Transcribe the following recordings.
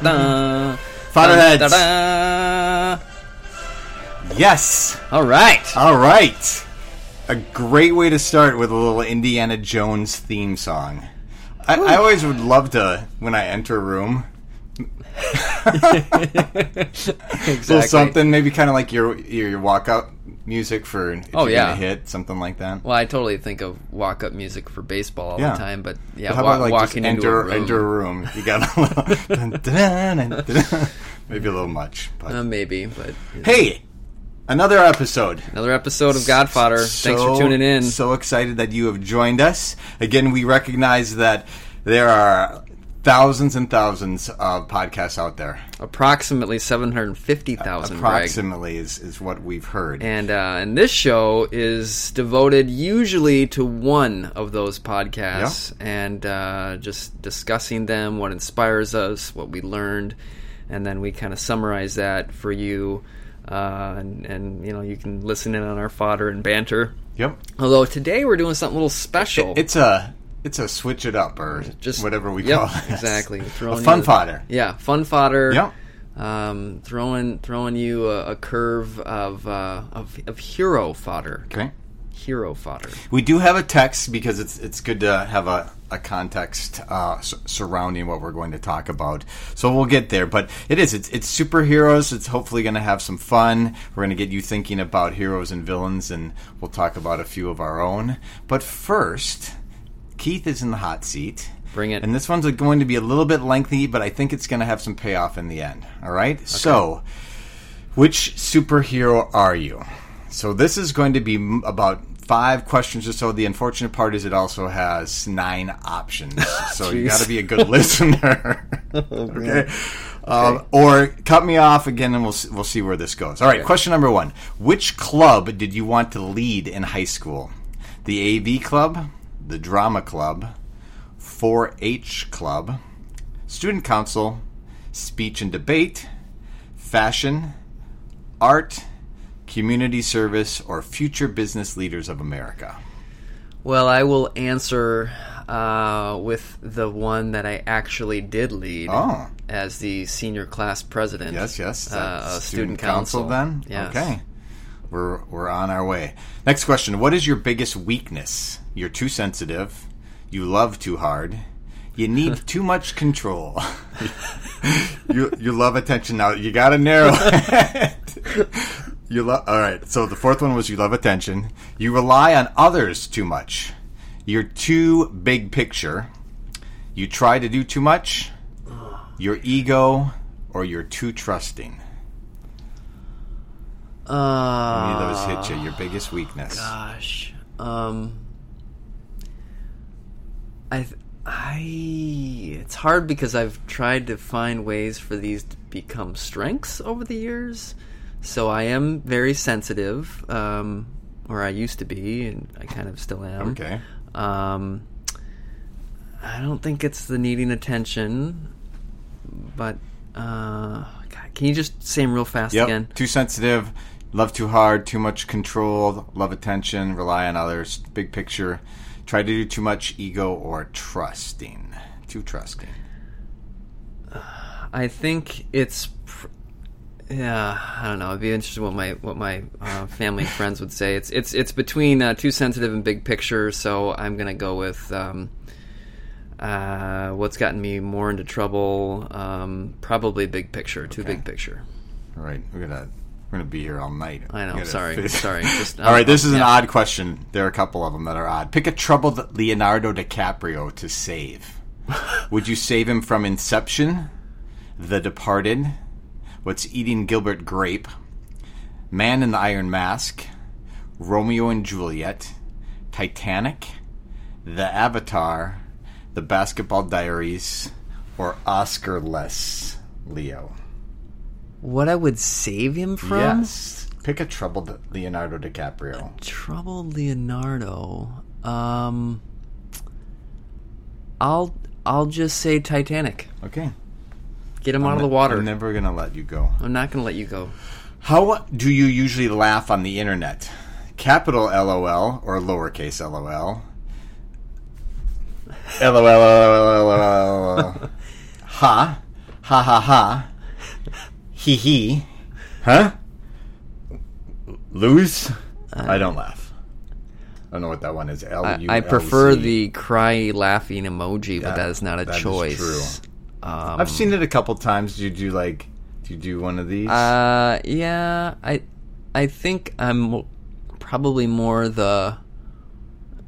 Fodderheads. Dun, da, da. Yes. All right. All right. A great way to start with a little Indiana Jones theme song. I, I always would love to when I enter a room. exactly. little something, maybe kind of like your your, your walkout music for Oh, yeah. hit something like that. Well, I totally think of walk up music for baseball all Yeah. the time, but yeah, But how wa- about like walking into enter a room. enter a room? You got a little dun, dun, dun, dun, dun. maybe a little much, but Uh, maybe, but hey, another episode. another episode of Pod Fodder. Thanks for tuning in. So excited that you have joined us. Again, we recognize that there are thousands and thousands of podcasts out there. Approximately seven hundred fifty thousand. Approximately is, is what we've heard. And uh, and this show is devoted usually to one of those podcasts and uh, just discussing them, what inspires us, what we learned, and then we kind of summarize that for you. Uh, and, and you know you can listen in on our fodder and banter. yep. Although today we're doing something a little special. It's a it's a switch it up or just whatever we yep, call it. Exactly, A fun you- fodder. Yeah, fun fodder. Yep. Um, throwing throwing you a, a curve of, uh, of of hero fodder. Okay. Hero fodder. We do have a text because it's it's good to have a, a context uh, s- surrounding what we're going to talk about. So we'll get there, but it is it's it's superheroes. It's hopefully going to have some fun. We're going to get you thinking about heroes and villains, and we'll talk about a few of our own. But first, Keith is in the hot seat. Bring it. And this one's going to be a little bit lengthy, but I think it's going to have some payoff in the end. All right. So, which superhero are you? So this is going to be about five questions or so. The unfortunate part is it also has nine options, so you got to be a good listener. okay. Um, or cut me off again, and we'll we'll see where this goes. All right. Question number one: Which club did you want to lead in high school? The AV club, the drama club, 4-H club, student council, speech and debate, fashion, art, community service, or future business leaders of America. Well, I will answer uh, with the one that I actually did lead Oh. as the senior class president. Yes, yes. Uh, of student, council. then. Yes. Okay. We're we're on our way. Next question: What is your biggest weakness? You're too sensitive. You love too hard. You need too much control. you you love attention. Now you got to narrow. it. you love. All right. So the fourth one was you love attention. You rely on others too much. You're too big picture. You try to do too much. Your ego, or you're too trusting. Uh, Any of those hit you? Your biggest weakness. Gosh. Um I I it's hard because I've tried to find ways for these to become strengths over the years. So I am very sensitive um or I used to be and I kind of still am. Okay. Um I don't think it's the needing attention but uh God, can you just say them real fast Yep. again? Too sensitive. Love too hard. Too much control. Love attention. Rely on others. Big picture. Try to do too much. Ego or trusting. Too trusting. I think it's, pr- yeah. I don't know. It'd be interesting what my what my uh, family and friends would say. It's it's it's between uh, too sensitive and big picture. So I'm gonna go with um, uh, what's gotten me more into trouble. Um, probably big picture. Too Okay. big picture. All right. We're gonna we're gonna be here all night. I know. Sorry. finish- Sorry. Just, all right. This uh, is an yeah. odd question. There are a couple of them that are odd. Pick a troubled Leonardo DiCaprio to save. Would you save him from Inception, The Departed, What's Eating Gilbert Grape, Man in the Iron Mask, Romeo and Juliet, Titanic, The Avatar, The Basketball Diaries, or Oscar less Leo? What I would save him from? Yes. Pick a troubled Leonardo DiCaprio. Troubled Leonardo. Um, I'll I'll just say Titanic. Okay. Get him out of the water. I'm never gonna let you go. I'm not going to let you go. How do you usually laugh on the internet? capital LOL or lowercase LOL, LOL. Ha. Ha ha ha. Hee hee. Huh? Lose? I don't laugh. I don't know what that one is. L I, U I prefer the cry laughing emoji, but That- that is not a that is choice. true. Um, I've seen it a couple times. Do you do like? Do you do one of these? Uh, yeah, I, I think I'm probably more the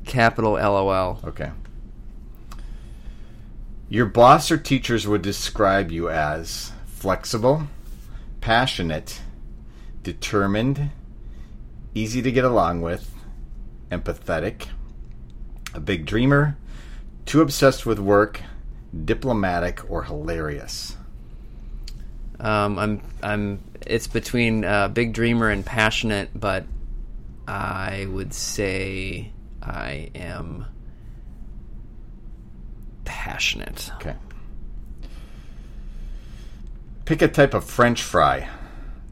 capital LOL. Okay. Your boss or teachers would describe you as flexible, passionate, determined, easy to get along with, empathetic, a big dreamer, too obsessed with work, diplomatic, or hilarious. Um, I'm, I'm. It's between uh, big dreamer and passionate, but I would say I am passionate. Okay. Pick a type of French fry.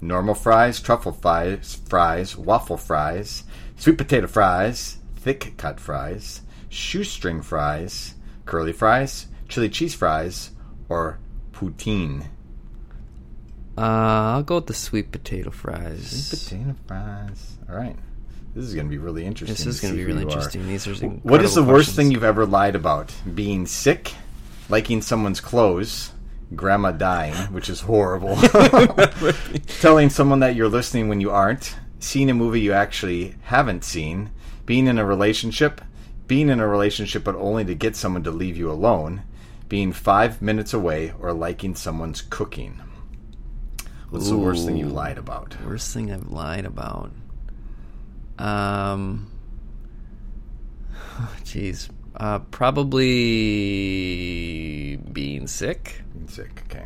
Normal fries, truffle fries, fries, waffle fries, sweet potato fries, thick cut fries, shoestring fries, curly fries, chili cheese fries, or poutine. Uh, I'll go with the sweet potato fries. Sweet potato fries. All right. This is going to be really interesting. This is going to be really you are. interesting. These are What is the incredible worst thing you've ever lied about? Being sick, liking someone's clothes, grandma dying, which is horrible. Telling someone that you're listening when you aren't, seeing a movie you actually haven't seen, being in a relationship, being in a relationship but only to get someone to leave you alone, being five minutes away, or liking someone's cooking? What's the worst thing you lied about? Worst thing I've lied about. Um. Jeez. Uh, probably being sick. Being sick. Okay.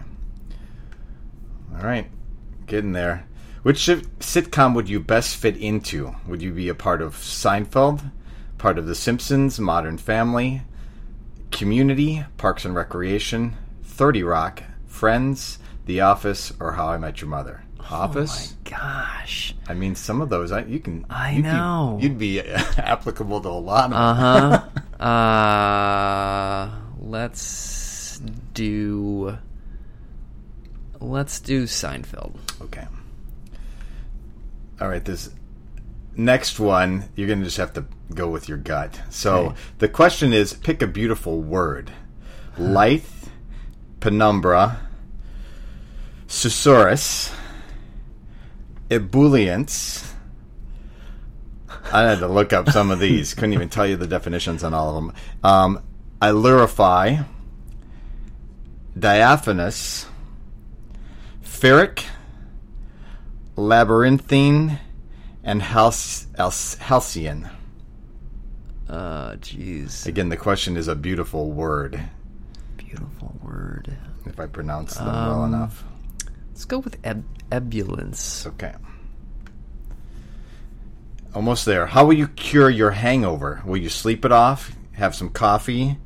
All right. Getting there. Which sitcom would you best fit into? Would you be a part of Seinfeld, part of The Simpsons, Modern Family, Community, Parks and Recreation, 30 Rock, Friends, The Office, or How I Met Your Mother? Office? Oh my gosh. I mean, some of those, I, you can. I you'd be- know. you'd be applicable to a lot of Uh huh. uh, let's do. Let's do Seinfeld. Okay. All right, this next one, you're going to just have to go with your gut. So Okay. the question is pick a beautiful word Lithe, penumbra, susurrus, ebullience. I had to look up some of these. Couldn't even tell you the definitions on all of them. Um, illyrify, diaphanous, ferric, labyrinthine, and halc- halc- halcyon. Uh, jeez. Again, the question is a beautiful word. Beautiful word. If I pronounce them well Um, enough. Let's go with eb- ebullience. Okay. Almost there. How will you cure your hangover? Will you sleep it off? Have some coffee?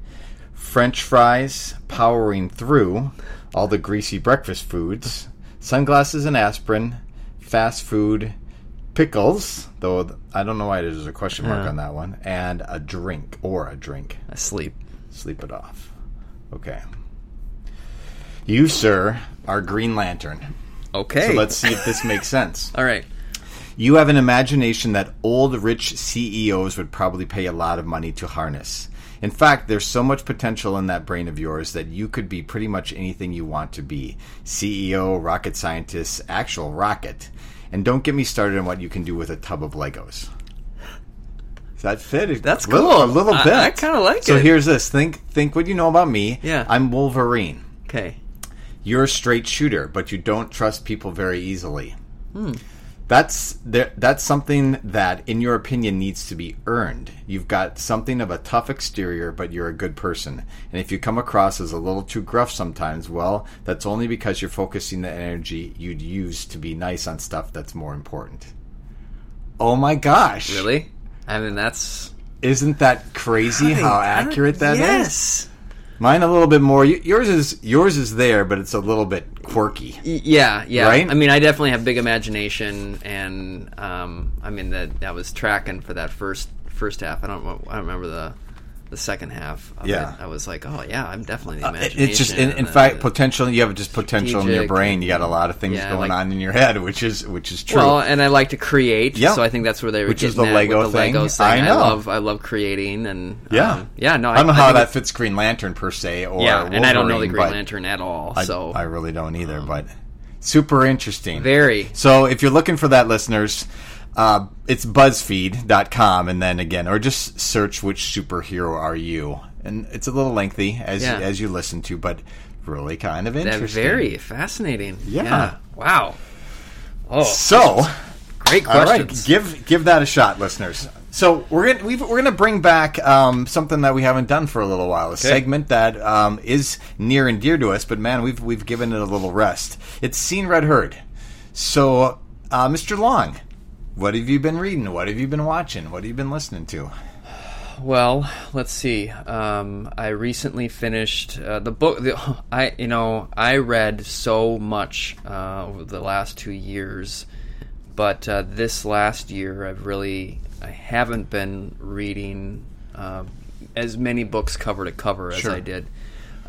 French fries? Powering through all the greasy breakfast foods? Sunglasses and aspirin? Fast food? Pickles? Though I don't know why there's a question mark Yeah. on that one. And a drink or a drink. I sleep. Sleep it off. Okay. You, sir, are Green Lantern. Okay. So let's see if this makes sense. All right. You have an imagination that old rich CEOs would probably pay a lot of money to harness. In fact, there's so much potential in that brain of yours that you could be pretty much anything you want to be CEO, rocket scientist, actual rocket. And don't get me started on what you can do with a tub of Legos. Does that fit? That's a little, cool. A little I- bit. I kinda like so it. So here's this. Think, think what you know about me. Yeah. I'm Wolverine. Okay. You're a straight shooter, but you don't trust people very easily. Hmm. That's there, that's something that, in your opinion, needs to be earned. You've got something of a tough exterior, but you're a good person. And if you come across as a little too gruff sometimes, well, that's only because you're focusing the energy you'd use to be nice on stuff that's more important. Oh my gosh! Really? I mean, that's Isn't that crazy how accurate that is? yes. Mine a little bit more. Yours is yours is there, but it's a little bit quirky. Yeah, yeah. Right? I mean, I definitely have big imagination, and um, I mean that I was tracking for that first first half. I don't I don't remember the the second half. Of Yeah. it. I was like, oh yeah, I'm definitely the Uh, imagination. it's just in, in fact the- potential. You have just potential in your brain. You got a lot of things Yeah, going like- on in your head, which is which is true. Well, and I like to create, Yeah. so I think that's where they were Which is the Lego the thing. Lego thing. I know. love, I love creating, and yeah, um, yeah. No, I don't know how that fits Green Lantern per se, or Yeah, and I don't know the Green Lantern at all. So I really don't either, but super interesting. very So if you're looking for that, listeners, uh, it's BuzzFeed.com, and then again, or just search which superhero are you, and it's a little lengthy as Yeah. as you listen to, but really kind of interesting. interesting. very fascinating. Yeah. Wow. Oh, so. great All right, give give that a shot, listeners. So we're gonna we've, we're gonna bring back um, something that we haven't done for a little while. A segment that um, is near and dear to us, but man, we've we've given it a little rest. It's seen, read, heard. So, uh, Mr. Long, what have you been reading? What have you been watching? What have you been listening to? Well, let's see. Um, I recently finished uh, the book. The, I, you know, I read so much uh, over the last two years, but uh, this last year, I've really, I haven't been reading uh, as many books cover to cover as Sure. I did.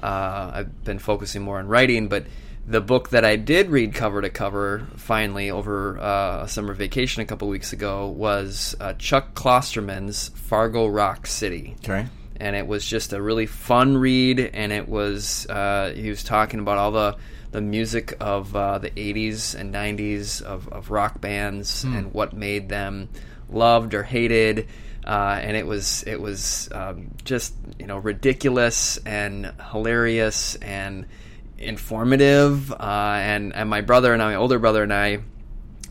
Uh, I've been focusing more on writing, but the book that I did read cover to cover finally over uh, a summer vacation a couple weeks ago was uh, Chuck Klosterman's Fargo Rock City. Okay. And it was just a really fun read, and it was uh, he was talking about all the the music of uh, the 80s and 90s of, of rock bands and what made them loved or hated. Uh, and it was it was um, just you know ridiculous and hilarious and informative. Uh, and and my brother and I, my older brother and I,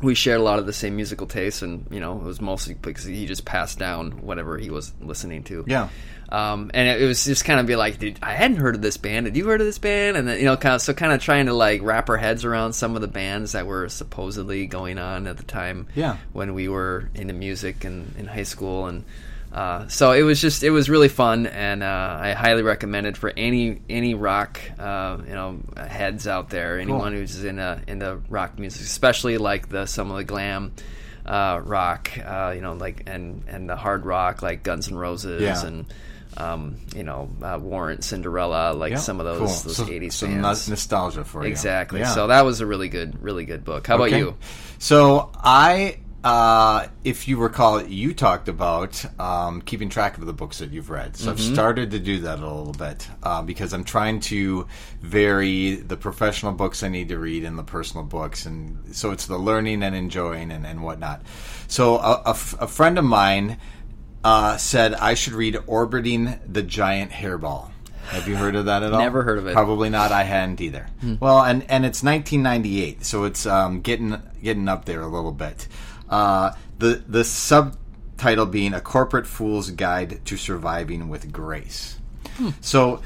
we shared a lot of the same musical tastes, and you know it was mostly because he just passed down whatever he was listening to. Yeah. Um, and it, it was just kind of be like, Dude, I hadn't heard of this band. Did you heard of this band? And then you know, kind of so kind of trying to like wrap our heads around some of the bands that were supposedly going on at the time. Yeah. when we were into music and in high school and. Uh, so it was just it was really fun and uh, I highly recommend it for any any rock uh, you know heads out there anyone who's in a, into rock music especially like the some of the glam uh, rock uh, you know like and and the hard rock like Guns N' Roses Yeah. and um, you know uh, Warrant Cinderella like Yeah, some of those cool. those So- 80s some bands no- nostalgia for you. exactly Yeah. so that was a really good really good book how about you So I, uh, if you recall, you talked about um, keeping track of the books that you've read. So I've Mm-hmm. started to do that a little bit uh, because I'm trying to vary the professional books I need to read and the personal books, and so it's the learning and enjoying and, and whatnot. So a, a f- a friend of mine uh, said I should read "Orbiting the Giant Hairball." Have you heard of that at all? Never heard of it. Probably not. I hadn't either. Well, and and it's 1998, so it's um, getting getting up there a little bit. Uh, the the subtitle being "A Corporate Fool's Guide to Surviving with Grace." So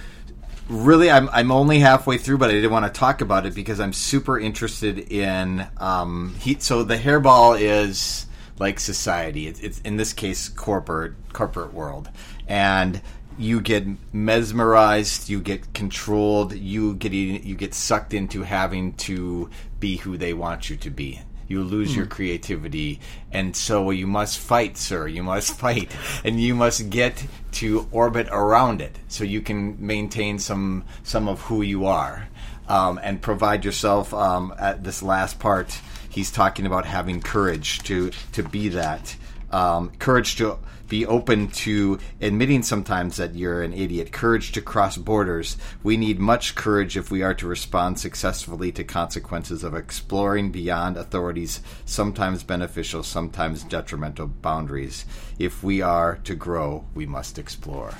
really I'm, I'm only halfway through but i didn't want to talk about it because i'm super interested in um, he, so the hairball is like society. It's, it's in this case corporate corporate world. And you get mesmerized you get controlled you get you get sucked into having to be who they want you to be you lose your creativity. And so you must fight sir. You must fight. And you must get to orbit around it so you can maintain some some of who you are um, and provide yourself um, at this last part. He's talking about having courage to to be that um, courage to be open to admitting sometimes that you're an idiot, courage to cross borders. We need much courage if we are to respond successfully to consequences of exploring beyond authorities, sometimes beneficial, sometimes detrimental boundaries. If we are to grow, we must explore.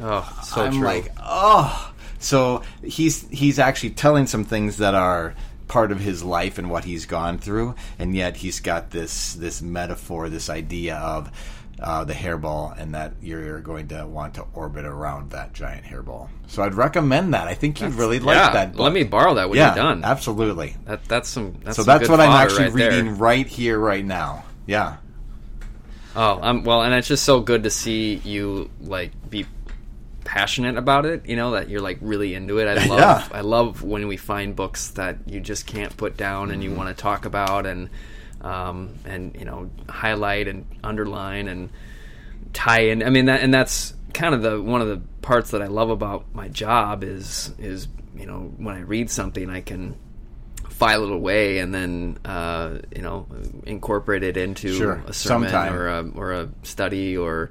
oh so I'm true like, oh. So he's he's actually telling some things that are part of his life and what he's gone through, and yet he's got this this metaphor, this idea of uh, the hairball, and that you're going to want to orbit around that giant hairball. So I'd recommend that. I think you'd really like yeah, that. Book. let me borrow that when yeah, you're done absolutely. that, that's some that's So some that's what I'm actually right there. reading right here, right now. Yeah. Oh, um, well, and it's just so good to see you like be passionate about it. You know that you're like really into it. I love Yeah. I love when we find books that you just can't put down and you Mm-hmm. want to talk about and um, and you know highlight and underline and tie in. I mean that and that's kind of the one of the parts that I love about my job is is you know when I read something I can file it away and then uh, you know incorporate it into Sure. a sermon Sometime. or a or a study or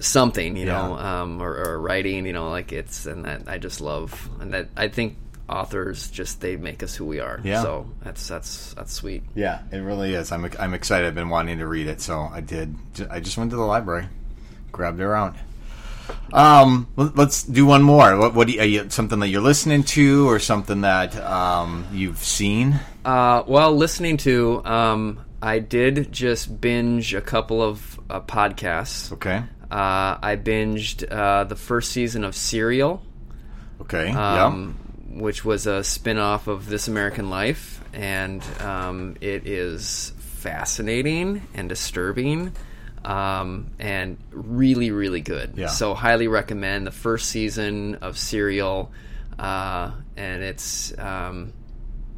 something you know um, or, or writing you know like it's and that I just love and that I think authors just they make us who we are Yeah. so that's that's that's sweet Yeah, it really is. I'm I'm excited. I've been wanting to read it, so I did. I just went to the library, grabbed it around. Um, let- let's do one more. What, what do you, are you, something that you're listening to, or something that um, you've seen? Uh, well, listening to, um, I did just binge a couple of uh, podcasts. Okay, Uh, I binged uh, the first season of Serial, okay, um, which was a spin off of This American Life, and um, it is fascinating and disturbing. Um, and really, really good. Yeah. So, highly recommend the first season of Serial. Uh, and it's, um,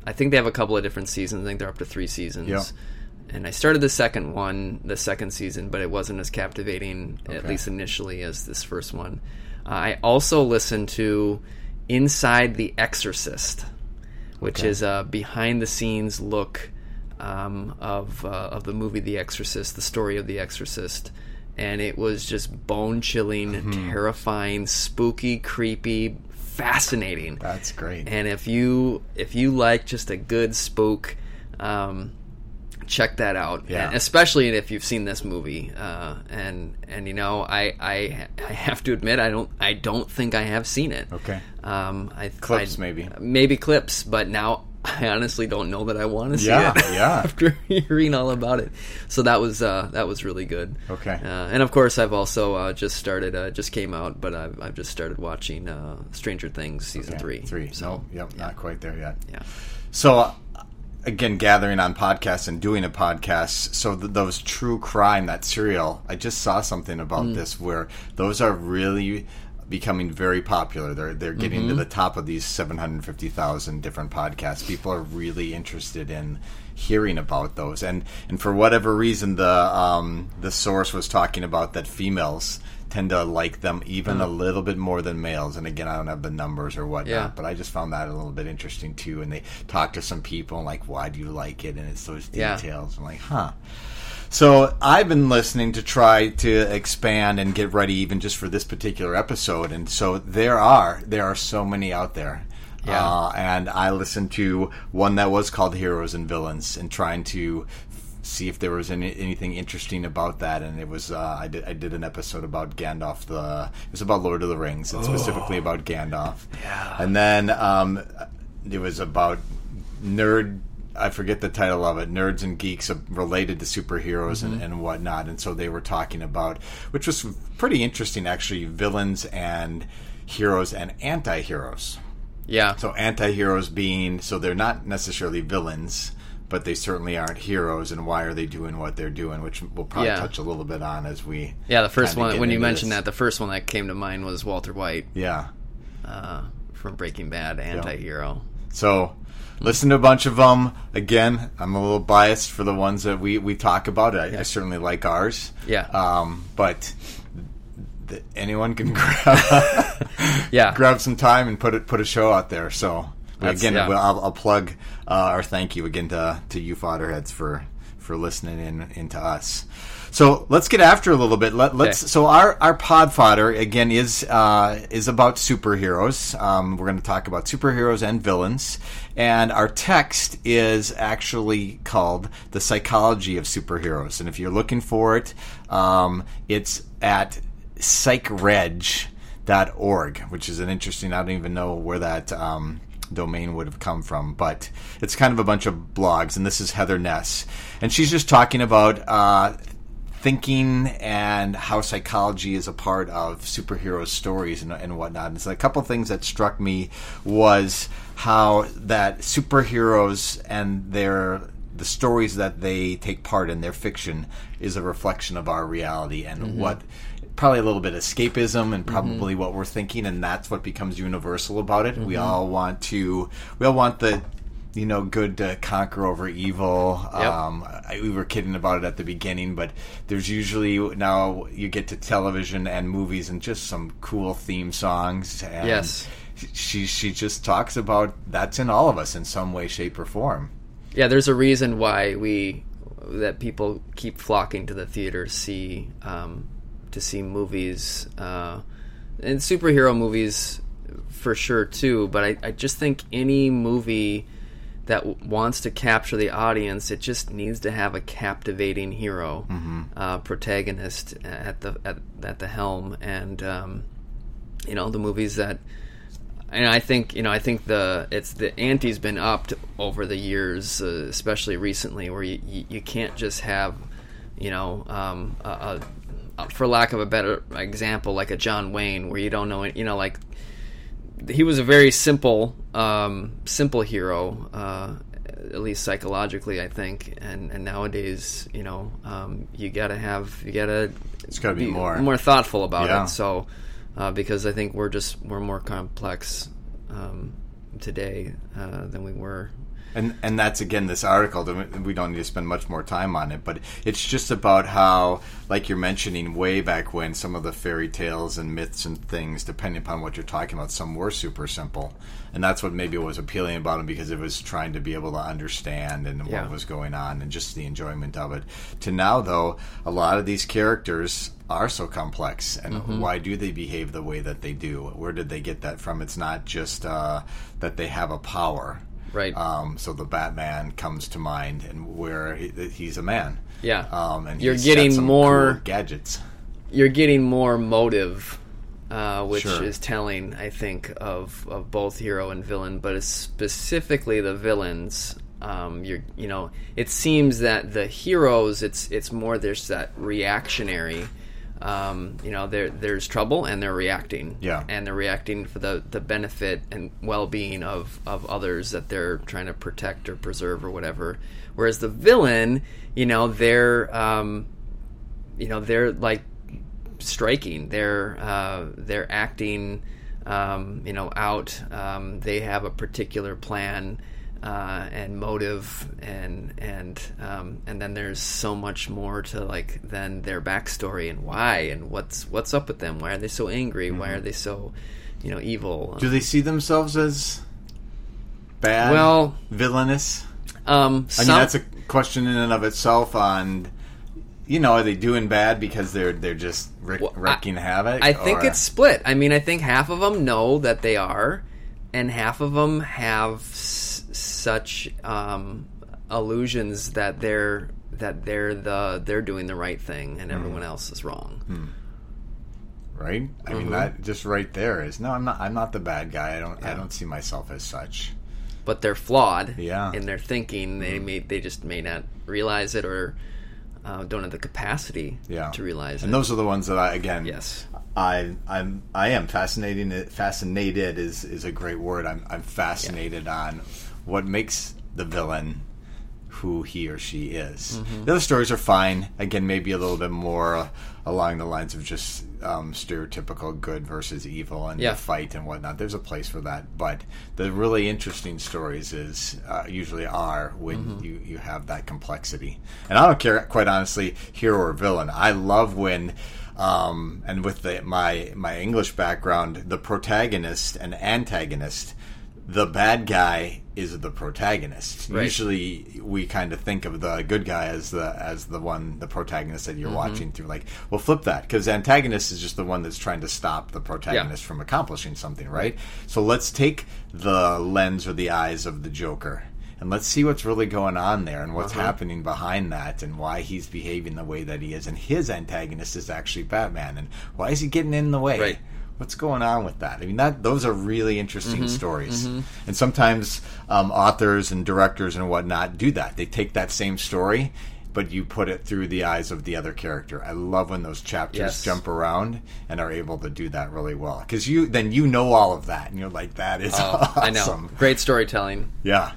I think they have a couple of different seasons. I think they're up to three seasons. Yeah. And I started the second one, the second season, but it wasn't as captivating, at least initially, as this first one. Uh, I also listened to Inside the Exorcist, which Okay. is a behind the scenes look um, of uh, of the movie The Exorcist, the story of The Exorcist, and it was just bone chilling, Mm-hmm. terrifying, spooky, creepy, fascinating. that's great. And if you if you like just a good spook, um, check that out. Yeah. And especially if you've seen this movie. Uh, and and you know, I, I I have to admit, I don't I don't think I have seen it. Okay. Um, I Clips, I- maybe. maybe clips, but now. I honestly don't know that I want to see Yeah, it yeah. after hearing all about it. So that was uh, that was really good. Okay. Uh, and of course, I've also uh, just started. Uh, just came out, but I've, I've just started watching uh, Stranger Things season Okay, three. Three. So no, yep, not quite there yet. yeah. So, uh, again, gathering on podcasts and doing a podcast. So th- those true crime, that serial. I just saw something about Mm. this where those are really becoming very popular. They're they're getting Mm-hmm. to the top of these seven hundred fifty thousand different podcasts. People are really interested in hearing about those, and and for whatever reason, the um, the source was talking about that females. Tend to like them even a little bit more than males, and again, I don't have the numbers or whatnot, Yeah. but I just found that a little bit interesting too. And they talk to some people and like, why do you like it? And it's those Yeah. details. I'm like, huh. So I've been listening to try to expand and get ready even just for this particular episode. And so there are there are so many out there. Yeah. Uh, and I listened to one that was called Heroes and Villains and trying to see if there was any, anything interesting about that. And it was uh, I did I did an episode about Gandalf. The it was about Lord of the Rings and specifically about Gandalf. Yeah. And then um, it was about nerd. I forget the title of it. Nerds and geeks related to superheroes and, and whatnot. And so they were talking about, which was pretty interesting actually, villains and heroes and anti-heroes. Yeah. So anti-heroes being so they're not necessarily villains, but they certainly aren't heroes. And why are they doing what they're doing? Which we'll probably Yeah. touch a little bit on as we. Yeah, the first one when you mentioned this. that, the first one that came to mind was Walter White Yeah. uh, from Breaking Bad, anti-hero. So listen to a bunch of them. Again, I'm a little biased for the ones that we, we talk about. I, I certainly like ours. Yeah. Um, but th- anyone can grab Yeah. grab some time and put it put a show out there. So That's- again, yeah. I'll, I'll plug uh, our thank you again to to you Fodderheads for for listening in into us. So let's get after a little bit. Let, let's. Okay. So our our pod fodder again is uh, is about superheroes. Um, we're going to talk about superheroes and villains, and our text is actually called "The Psychology of Superheroes." And if you're looking for it, um, it's at psychreg.org, which is an interesting. I don't even know where that. Um, domain would have come from, but it's kind of a bunch of blogs, and this is Heather Ness, and she's just talking about uh, thinking and how psychology is a part of superhero stories and, and whatnot. And so a couple things that struck me was how that superheroes and their the stories that they take part in their fiction is a reflection of our reality and what probably a little bit escapism and probably what we're thinking, and that's what becomes universal about it. We all want to, we all want the, you know, good to conquer over evil. Yep. Um, I, we were kidding about it at the beginning, but there's usually now you get to television and movies and just some cool theme songs. And Yes. she she just talks about that's in all of us in some way, shape, or form. yeah, there's a reason why we that people keep flocking to the theater see um, to see movies uh, and superhero movies for sure too. But I, I just think any movie that w- wants to capture the audience, it just needs to have a captivating hero, uh, protagonist at the at, at the helm, and um, you know the movies that and I think you know I think the it's the ante's been upped over the years, uh, especially recently, where you, you you can't just have you know um, a, a, for lack of a better example like a John Wayne where you don't know you know like he was a very simple um, simple hero uh, at least psychologically I think and and nowadays you know um, you gotta have you gotta It's got to be, more. more thoughtful about Yeah. it. So, uh, because I think we're just we're more complex um, today uh, than we were. And and that's again this article. that We don't need to spend much more time on it, but it's just about how, like you're mentioning, way back when some of the fairy tales and myths and things, depending upon what you're talking about, some were super simple, and that's what maybe was appealing about them because it was trying to be able to understand and Yeah. what was going on and just the enjoyment of it. To now, though, a lot of these characters are so complex, and Mm-hmm. why do they behave the way that they do? Where did they get that from? It's not just uh, that they have a power. Right. Um, so the Batman comes to mind, and where he, he's a man. Yeah. Um, and You're he's getting more- cool gadgets. You're getting more motive, uh, which Sure. is telling, I think, of of both hero and villain, but specifically the villains. Um, you're, you know, it seems that the heroes, it's it's more there's that reactionary. Um, you know, there there's trouble and they're reacting. Yeah. and they're reacting for the, the benefit and well being of, of others that they're trying to protect or preserve or whatever. Whereas the villain, you know, they're um, you know, they're like striking. They're uh, they're acting um, you know, out. Um, they have a particular plan uh, and motive, and and um, and then there's so much more to like than their backstory and why and what's what's up with them. Why are they so angry? Why are they so you know evil? Do they see themselves as bad? Well- villainous. um, I mean, that's a question in and of itself. On, you know, are they doing bad because they're they're just wreak, Well, I- wreaking havoc? I think or- it's split. I mean, I think half of them know that they are, and half of them have such um, illusions that they're that they're the they're doing the right thing Hmm. and everyone else is wrong. right. I Mm-hmm. mean, that just right there is no. I'm not. I'm not the bad guy. I don't. I don't see myself as such. But they're flawed Yeah. in their thinking. They may they just may not realize it or uh, don't have the capacity Yeah. to realize it. And it. those are the ones that I again. yes. I I'm I am fascinating. Fascinated is is a great word. I'm I'm fascinated on what makes the villain who he or she is. Mm-hmm. The other stories are fine. Again, maybe a little bit more uh, along the lines of just um, stereotypical good versus evil and Yeah. the fight and whatnot. There's a place for that, but the really interesting stories is uh, usually are when Mm-hmm. you you have that complexity. And I don't care, quite honestly, hero or villain. I love when. Um, and with the, my my English background, the protagonist and antagonist, the bad guy is the protagonist. Right. Usually, we kind of think of the good guy as the as the one, the protagonist that you're Mm-hmm. watching through. Like, well, flip that because antagonist is just the one that's trying to stop the protagonist from accomplishing something, right? So let's take the lens or the eyes of the Joker. And let's see what's really going on there and what's Uh-huh. happening behind that and why he's behaving the way that he is. And his antagonist is actually Batman. And why is he getting in the way? Right. What's going on with that? I mean, that those are really interesting Mm-hmm. stories, and sometimes um, authors and directors and whatnot do that. They take that same story, but you put it through the eyes of the other character. I love when those chapters Yes. jump around and are able to do that really well because you then you know all of that, and you're like, that is Oh, awesome. I know. Great storytelling. Yeah.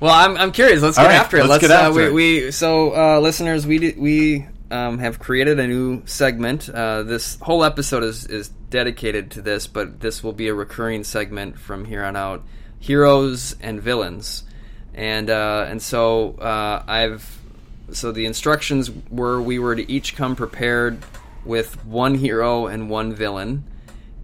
Well, I'm, I'm curious. Let's get right, after it. let's Let's, get uh, after we, it. we so uh, listeners, we we um, have created a new segment. Uh, this whole episode is is dedicated to this, but this will be a recurring segment from here on out: heroes and villains. And uh, and so uh, I've so the instructions were we were to each come prepared with one hero and one villain,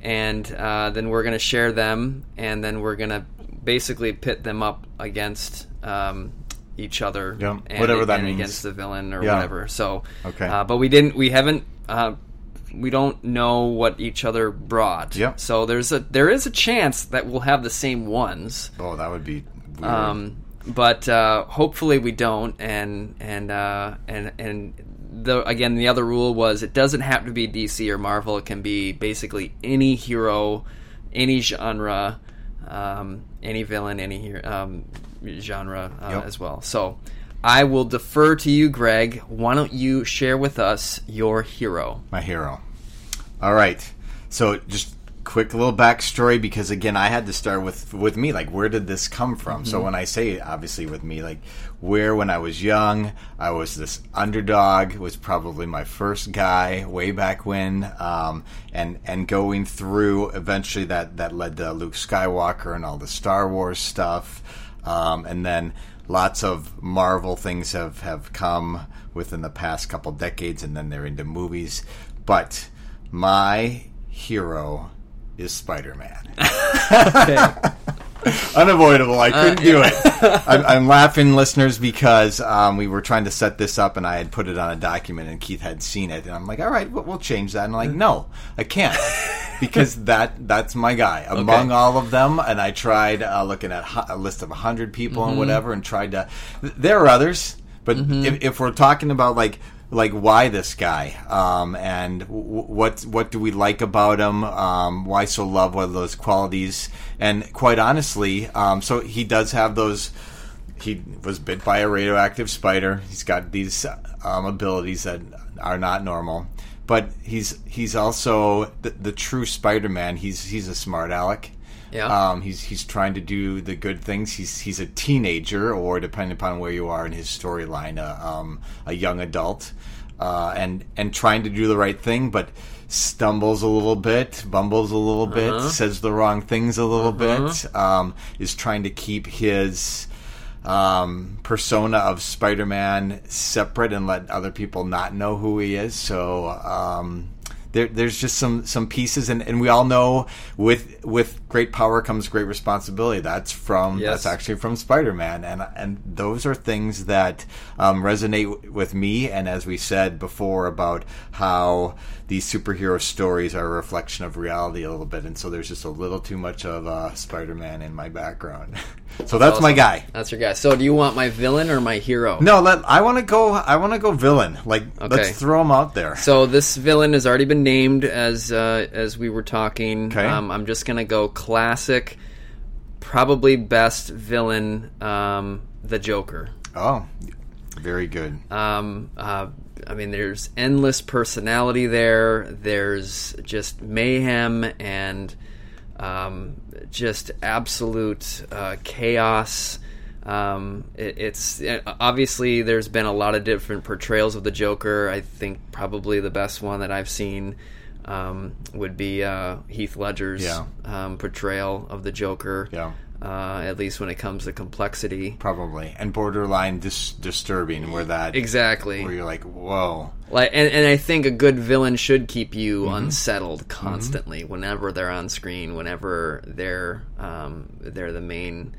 and uh, then we're going to share them, and then we're going to basically pit them up against um, each other, Yeah, and, whatever that means. against the villain or Yeah. whatever. So, Okay. uh, but we didn't, we haven't. Uh, we don't know what each other brought. Yep. So there's a there is a chance that we'll have the same ones. Oh, that would be weird. Um, but uh, hopefully we don't. And and uh, and and the again the other rule was it doesn't have to be DC or Marvel. It can be basically any hero, any genre, um, any villain, any hero, um, genre uh, Yep. as well. So. I will defer to you, Greg. Why don't you share with us your hero? my hero. All right. So just quick little backstory because again I had to start with with me like where did this come from? So when I say obviously with me like where when I was young I was this underdog was probably my first guy way back when um, and and going through eventually that that led to Luke Skywalker and all the Star Wars stuff um, and then lots of Marvel things have, have come within the past couple decades, and then they're into movies. But my hero is Spider Man. Unavoidable. I couldn't do it. I'm, I'm laughing, listeners, because um, we were trying to set this up, and I had put it on a document, and Keith had seen it, and I'm like, "All right, we'll, we'll change that." And I'm like, "No, I can't," because that that's my guy among all of them. And I tried uh, looking at a list of hundred people and whatever, and tried to. There are others, but if, if we're talking about like like why this guy? Um, and w- what what do we like about him? Um, why so love what are those qualities? And quite honestly um, so he does have those he was bit by a radioactive spider. He's got these um, abilities that are not normal. But he's he's also the, the true Spider-Man. He's he's a smart aleck Yeah. um, he's he's trying to do the good things. He's he's a teenager, or depending upon where you are in his storyline, uh, um, a young adult, uh, and and trying to do the right thing, but stumbles a little bit, bumbles a little bit, says the wrong things a little bit, um, is trying to keep his um, persona of Spider-Man separate and let other people not know who he is. So um, there, there's just some some pieces, and, and we all know with with great power comes great responsibility. That's from Yes. that's actually from Spider-Man, and and those are things that um, resonate w- with me. And as we said before about how these superhero stories are a reflection of reality a little bit, and so there's just a little too much of uh, Spider-Man in my background. so that's my Awesome. guy. That's your guy. So, do you want my villain or my hero? No, let I want to go. I want to go villain. Like Okay. let's throw him out there. So this villain has already been named as uh, as we were talking. Okay. Um, I'm just gonna go classic, probably best villain, um, the Joker. Oh, very good. Um, uh, I mean, there's endless personality there. There's just mayhem and um, just absolute uh, chaos. Um, it, it's it, obviously there's been a lot of different portrayals of the Joker. I think probably the best one that I've seen um, would be uh, Heath Ledger's Yeah. um, portrayal of the Joker. Yeah. Uh, at least when it comes to complexity. Probably and borderline dis- disturbing, where that Exactly. where you're like, whoa. Like, and, and I think a good villain should keep you unsettled constantly whenever they're on screen, whenever they're um, they're the main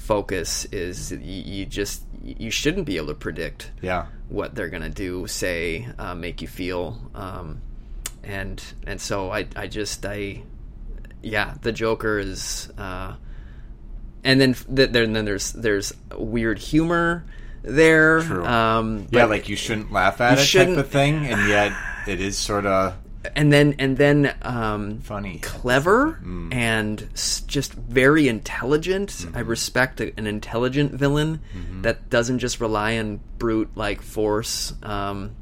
focus. Is you, you just you shouldn't be able to predict Yeah, what they're gonna do, say, uh, make you feel, um, and and so I I just I yeah the Joker is. Uh, and then, th- then, then there's there's weird humor there. True. Um, yeah, like you shouldn't laugh at it type shouldn't- of thing, and yet it is sort of and then and then um, funny. clever Mm. and s- just very intelligent. Mm-hmm. I respect a, an intelligent villain that doesn't just rely on brute like force. Um,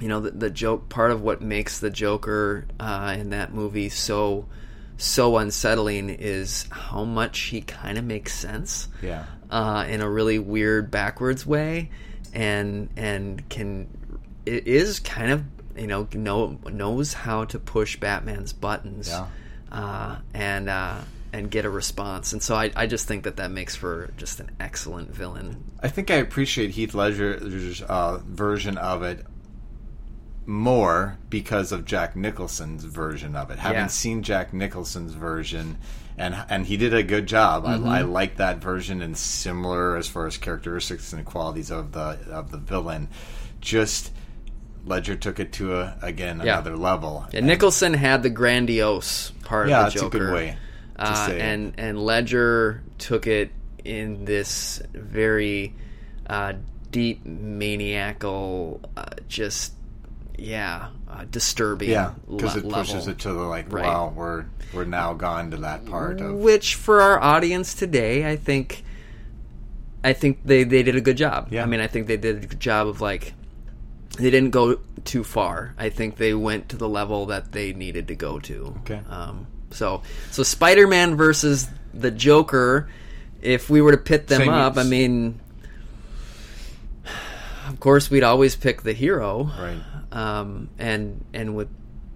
you know, the, the joke part of what makes the Joker uh, in that movie so so unsettling is how much he kind of makes sense Yeah, uh, in a really weird backwards way, and and can it is kind of you know know, knows how to push Batman's buttons, Yeah. uh, and uh, and get a response. And so I, I just think that that makes for just an excellent villain. I think I appreciate Heath Ledger's uh, version of it more because of Jack Nicholson's version of it. Having Yeah. seen Jack Nicholson's version, and and he did a good job. Mm-hmm. I, I like that version and similar as far as characteristics and qualities of the of the villain. Just Ledger took it to a again Yeah. another level. Yeah, Nicholson had the grandiose part Yeah, of that's the a Joker. good way to uh, and and Ledger took it in this very uh, deep maniacal, uh, just yeah, uh, disturbing. Yeah, because it pushes level. it to the like, Right. wow, we're we're now gone to that part of which for our audience today, I think, I think they they did a good job. Yeah. I mean, I think they did a good job of like. They didn't go too far. I think they went to the level that they needed to go to. Okay. Um, so, so Spider-Man versus the Joker. If we were to pit them Same up, I mean, of course, we'd always pick the hero right. um, and and with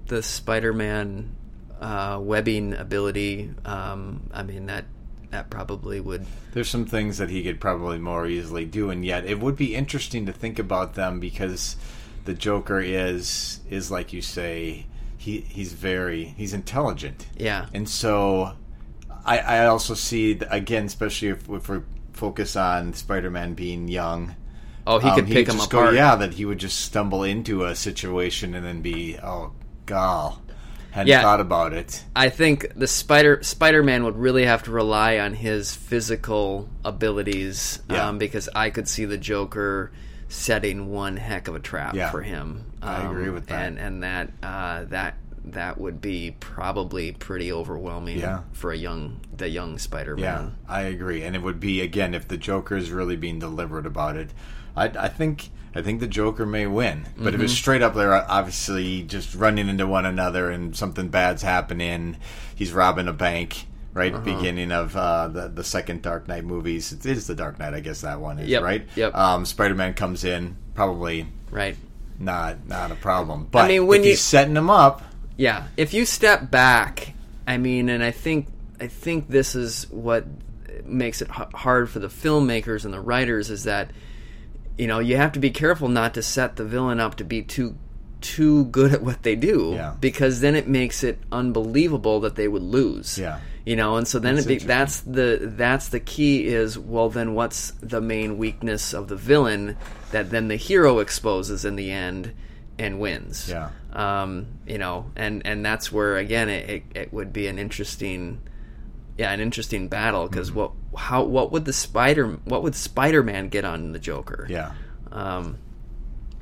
the Spider-Man uh, webbing ability, um, I mean that that probably would. There's some things that he could probably more easily do, and yet it would be interesting to think about them because the Joker is is like you say, he he's very he's intelligent, Yeah, and so I I also see again, especially if, if we focus on Spider-Man being young. oh, he um, could pick him apart. Go, yeah, that he would just stumble into a situation and then be, oh, gall, hadn't Yeah. thought about it. I think the Spider Spider-Man would really have to rely on his physical abilities, Yeah. um, because I could see the Joker setting one heck of a trap Yeah. for him. Um, I agree with that. and and that uh, that that would be probably pretty overwhelming Yeah. for a young the young Spider-Man. Yeah, I agree, and it would be again if the Joker is really being deliberate about it. I, I think I think the Joker may win, but if it's straight up, they're obviously just running into one another and something bad's happening. He's robbing a bank. Right, beginning of uh, the the second Dark Knight movies. It is the Dark Knight, I guess that one is Yep, right. yep. Um, Spider Man comes in, probably Right. not not a problem. But mean, when if you- he's setting him up, Yeah, if you step back, I mean, and I think I think this is what makes it h- hard for the filmmakers and the writers is that you know you have to be careful not to set the villain up to be too too good at what they do Yeah. because then it makes it unbelievable that they would lose. Yeah. You know, and so then That's it be, that's the that's the key is well then what's the main weakness of the villain that then the hero exposes in the end and wins Yeah. Um, you know, and and that's where again it, it, it would be an interesting, yeah, an interesting battle because Mm-hmm. what how what would the spider what would Spider Man get on the Joker? yeah. Um,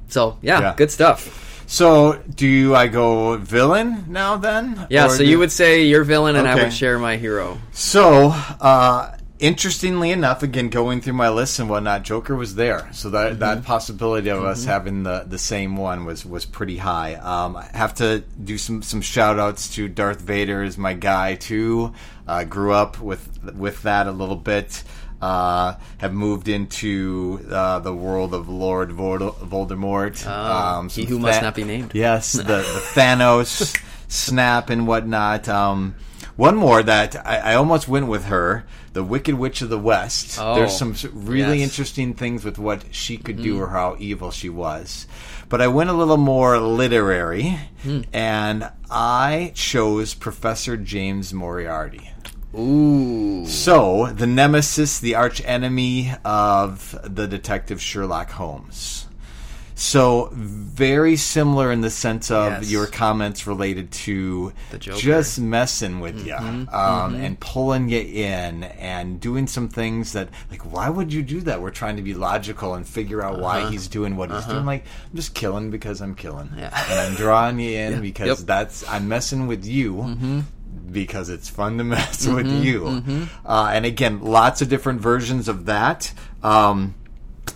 so yeah, Yeah. good stuff. So, do I go villain now then? Yeah, so you would say your villain, and I would share my hero. So, uh, interestingly enough, again going through my list and whatnot, Joker was there. So that Mm-hmm. that possibility of us having the, the same one was was pretty high. Um, I have to do some some shout outs to Darth Vader is my guy too. Uh, grew up with with that a little bit. Uh, have moved into uh, the world of Lord Vol- Voldemort. Oh, he some who must not be named. Yes, the, the Thanos snap and whatnot. Um, one more that I, I almost went with her, the Wicked Witch of the West. Oh, There's some really yes. interesting things with what she could do mm-hmm. or how evil she was. But I went a little more literary, hmm. and I chose Professor James Moriarty. Ooh, So, the nemesis, the arch enemy of the detective Sherlock Holmes. So, very similar in the sense of Yes. your comments related to just messing with you um, and pulling you in and doing some things that, like, why would you do that? We're trying to be logical and figure out why he's doing what he's doing. Like, I'm just killing because I'm killing. Yeah. And I'm drawing you in because Yep. Mm-hmm. that's, I'm messing with you because it's fun to mess with you. Uh, and again, lots of different versions of that. Um,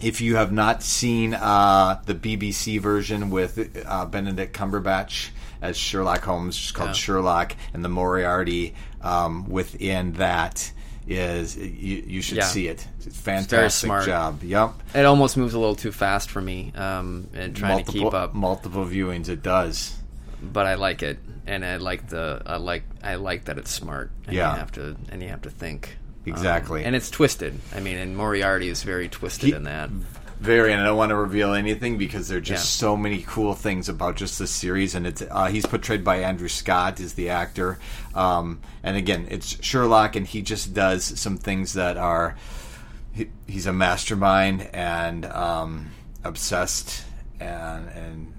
if you have not seen uh, the BBC version with uh, Benedict Cumberbatch as Sherlock Holmes, just called Yeah. Sherlock, and the Moriarty um, within that is you, you should Yeah. see it. It's fantastic smart. job. Yep. It almost moves a little too fast for me, um, and trying multiple, to keep up. Multiple viewings, it does. But I like it, and I like the I like I like that it's smart. And Yeah. you have to and you have to think Um, Exactly. and it's twisted. I mean, and Moriarty is very twisted He- in that. Very, and I don't want to reveal anything because there are just Yeah. so many cool things about just this series. And it's uh, he's portrayed by Andrew Scott is the actor, um, and again, it's Sherlock, and he just does some things that are he, he's a mastermind and um, obsessed, and and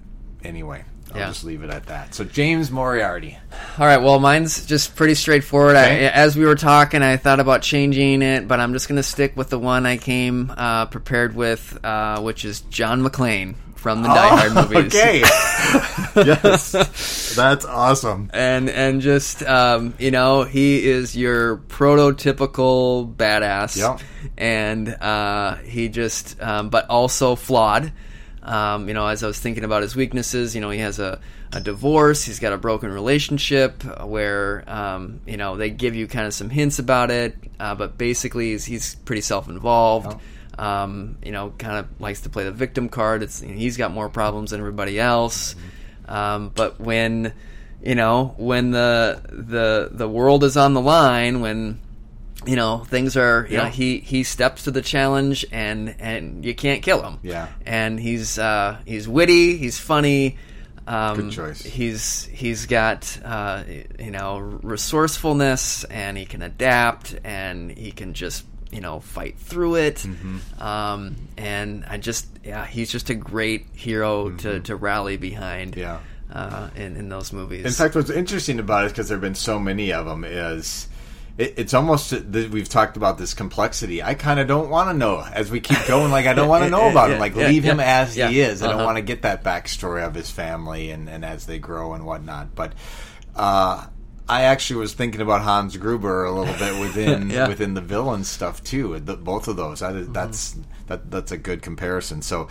anyway, I'll Yeah. just leave it at that. So James Moriarty, All right, well, mine's just pretty straightforward. Okay. I, as we were talking, I thought about changing it, but I'm just going to stick with the one I came uh, prepared with, uh, which is John McClane from the Die Hard movies. Oh, okay, yes, that's awesome. and and just um, you know he is your prototypical badass Yep. and uh, he just um, but also flawed um, you know as i was thinking about his weaknesses you know he has a, a divorce he's got a broken relationship where um, you know they give you kind of some hints about it uh, but basically he's, he's pretty self-involved. Um, you know kind of likes to play the victim card. It's he's got more problems than everybody else. Um, but when you know when the the the world is on the line when you know things are you Yeah. know he he steps to the challenge and and you can't kill him Yeah. and he's uh he's witty he's funny um, Good choice. He's he's got uh, you know resourcefulness and he can adapt and he can just you know fight through it. Mm-hmm. Um, and I just yeah he's just a great hero to, to rally behind. Mm-hmm. Yeah. Uh, in in those movies. In fact, what's interesting about it, because there have been so many of them, is it, it's almost that we've talked about this complexity. I kind of don't want to know as we keep going. Like I don't want to know about him. Like yeah, leave him as yeah. he is. I don't Uh-huh. want to get that backstory of his family and, and as they grow and whatnot. But uh, I actually was thinking about Hans Gruber a little bit within Yeah. within the villain stuff too. The, both of those. I, Mm-hmm. That's that that's a good comparison. So.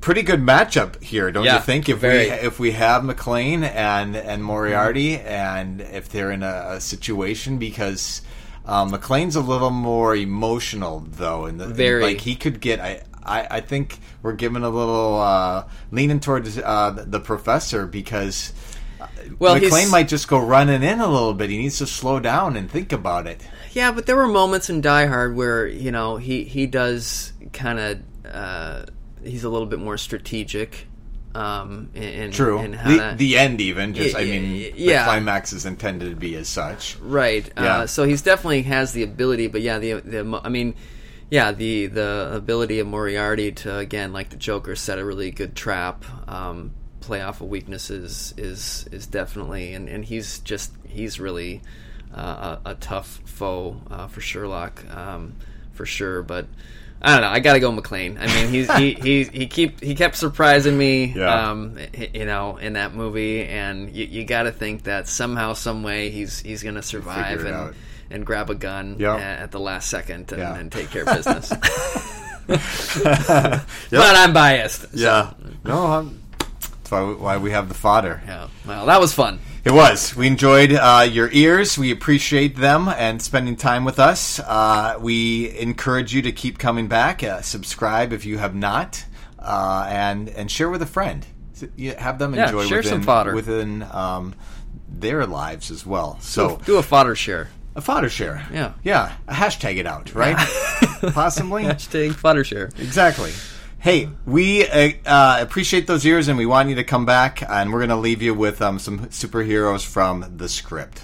Pretty good matchup here, don't Yeah, you think? If very. we if we have McClane and and Moriarty, and if they're in a, a situation because um, McClane's a little more emotional though, and Very. like he could get. I, I I think we're giving a little uh, leaning towards uh, the, the professor because. uh, Well, McClane might just go running in a little bit. He needs to slow down and think about it. Yeah, but there were moments in Die Hard where you know he he does kind of uh, he's a little bit more strategic. Um, in, in, True. how the, to- the end, even just I mean, yeah. the climax is intended to be as such. right. Yeah. Uh, so he's definitely has the ability, but yeah, the the I mean, yeah, the the ability of Moriarty to again, like the Joker, set a really good trap. Um, play off of weaknesses is is definitely, and and he's just he's really uh, a, a tough foe uh, for Sherlock, um, for sure. But I don't know. I got to go McClane. I mean, he's he he he keep he kept surprising me. Yeah. Um, you know, in that movie, and you, you got to think that somehow, some way, he's he's going to survive and out. and grab a gun a- at the last second and, Yeah. and take care of business. But I'm biased. so- Yeah. No, I'm, that's why we, why we have the fodder. yeah. Well, that was fun. It was. We enjoyed uh, your ears. We appreciate them and spending time with us. Uh, we encourage you to keep coming back. Uh, subscribe if you have not, uh, and and share with a friend. So you have them Yeah, enjoy share within, some fodder. within um, their lives as well. So Do a fodder share. a fodder share. Yeah. yeah. A hashtag it out, right? Possibly. Hashtag fodder share. Exactly. Hey, we uh, uh, appreciate those ears, and we want you to come back. And we're going to leave you with um, some superheroes from the script.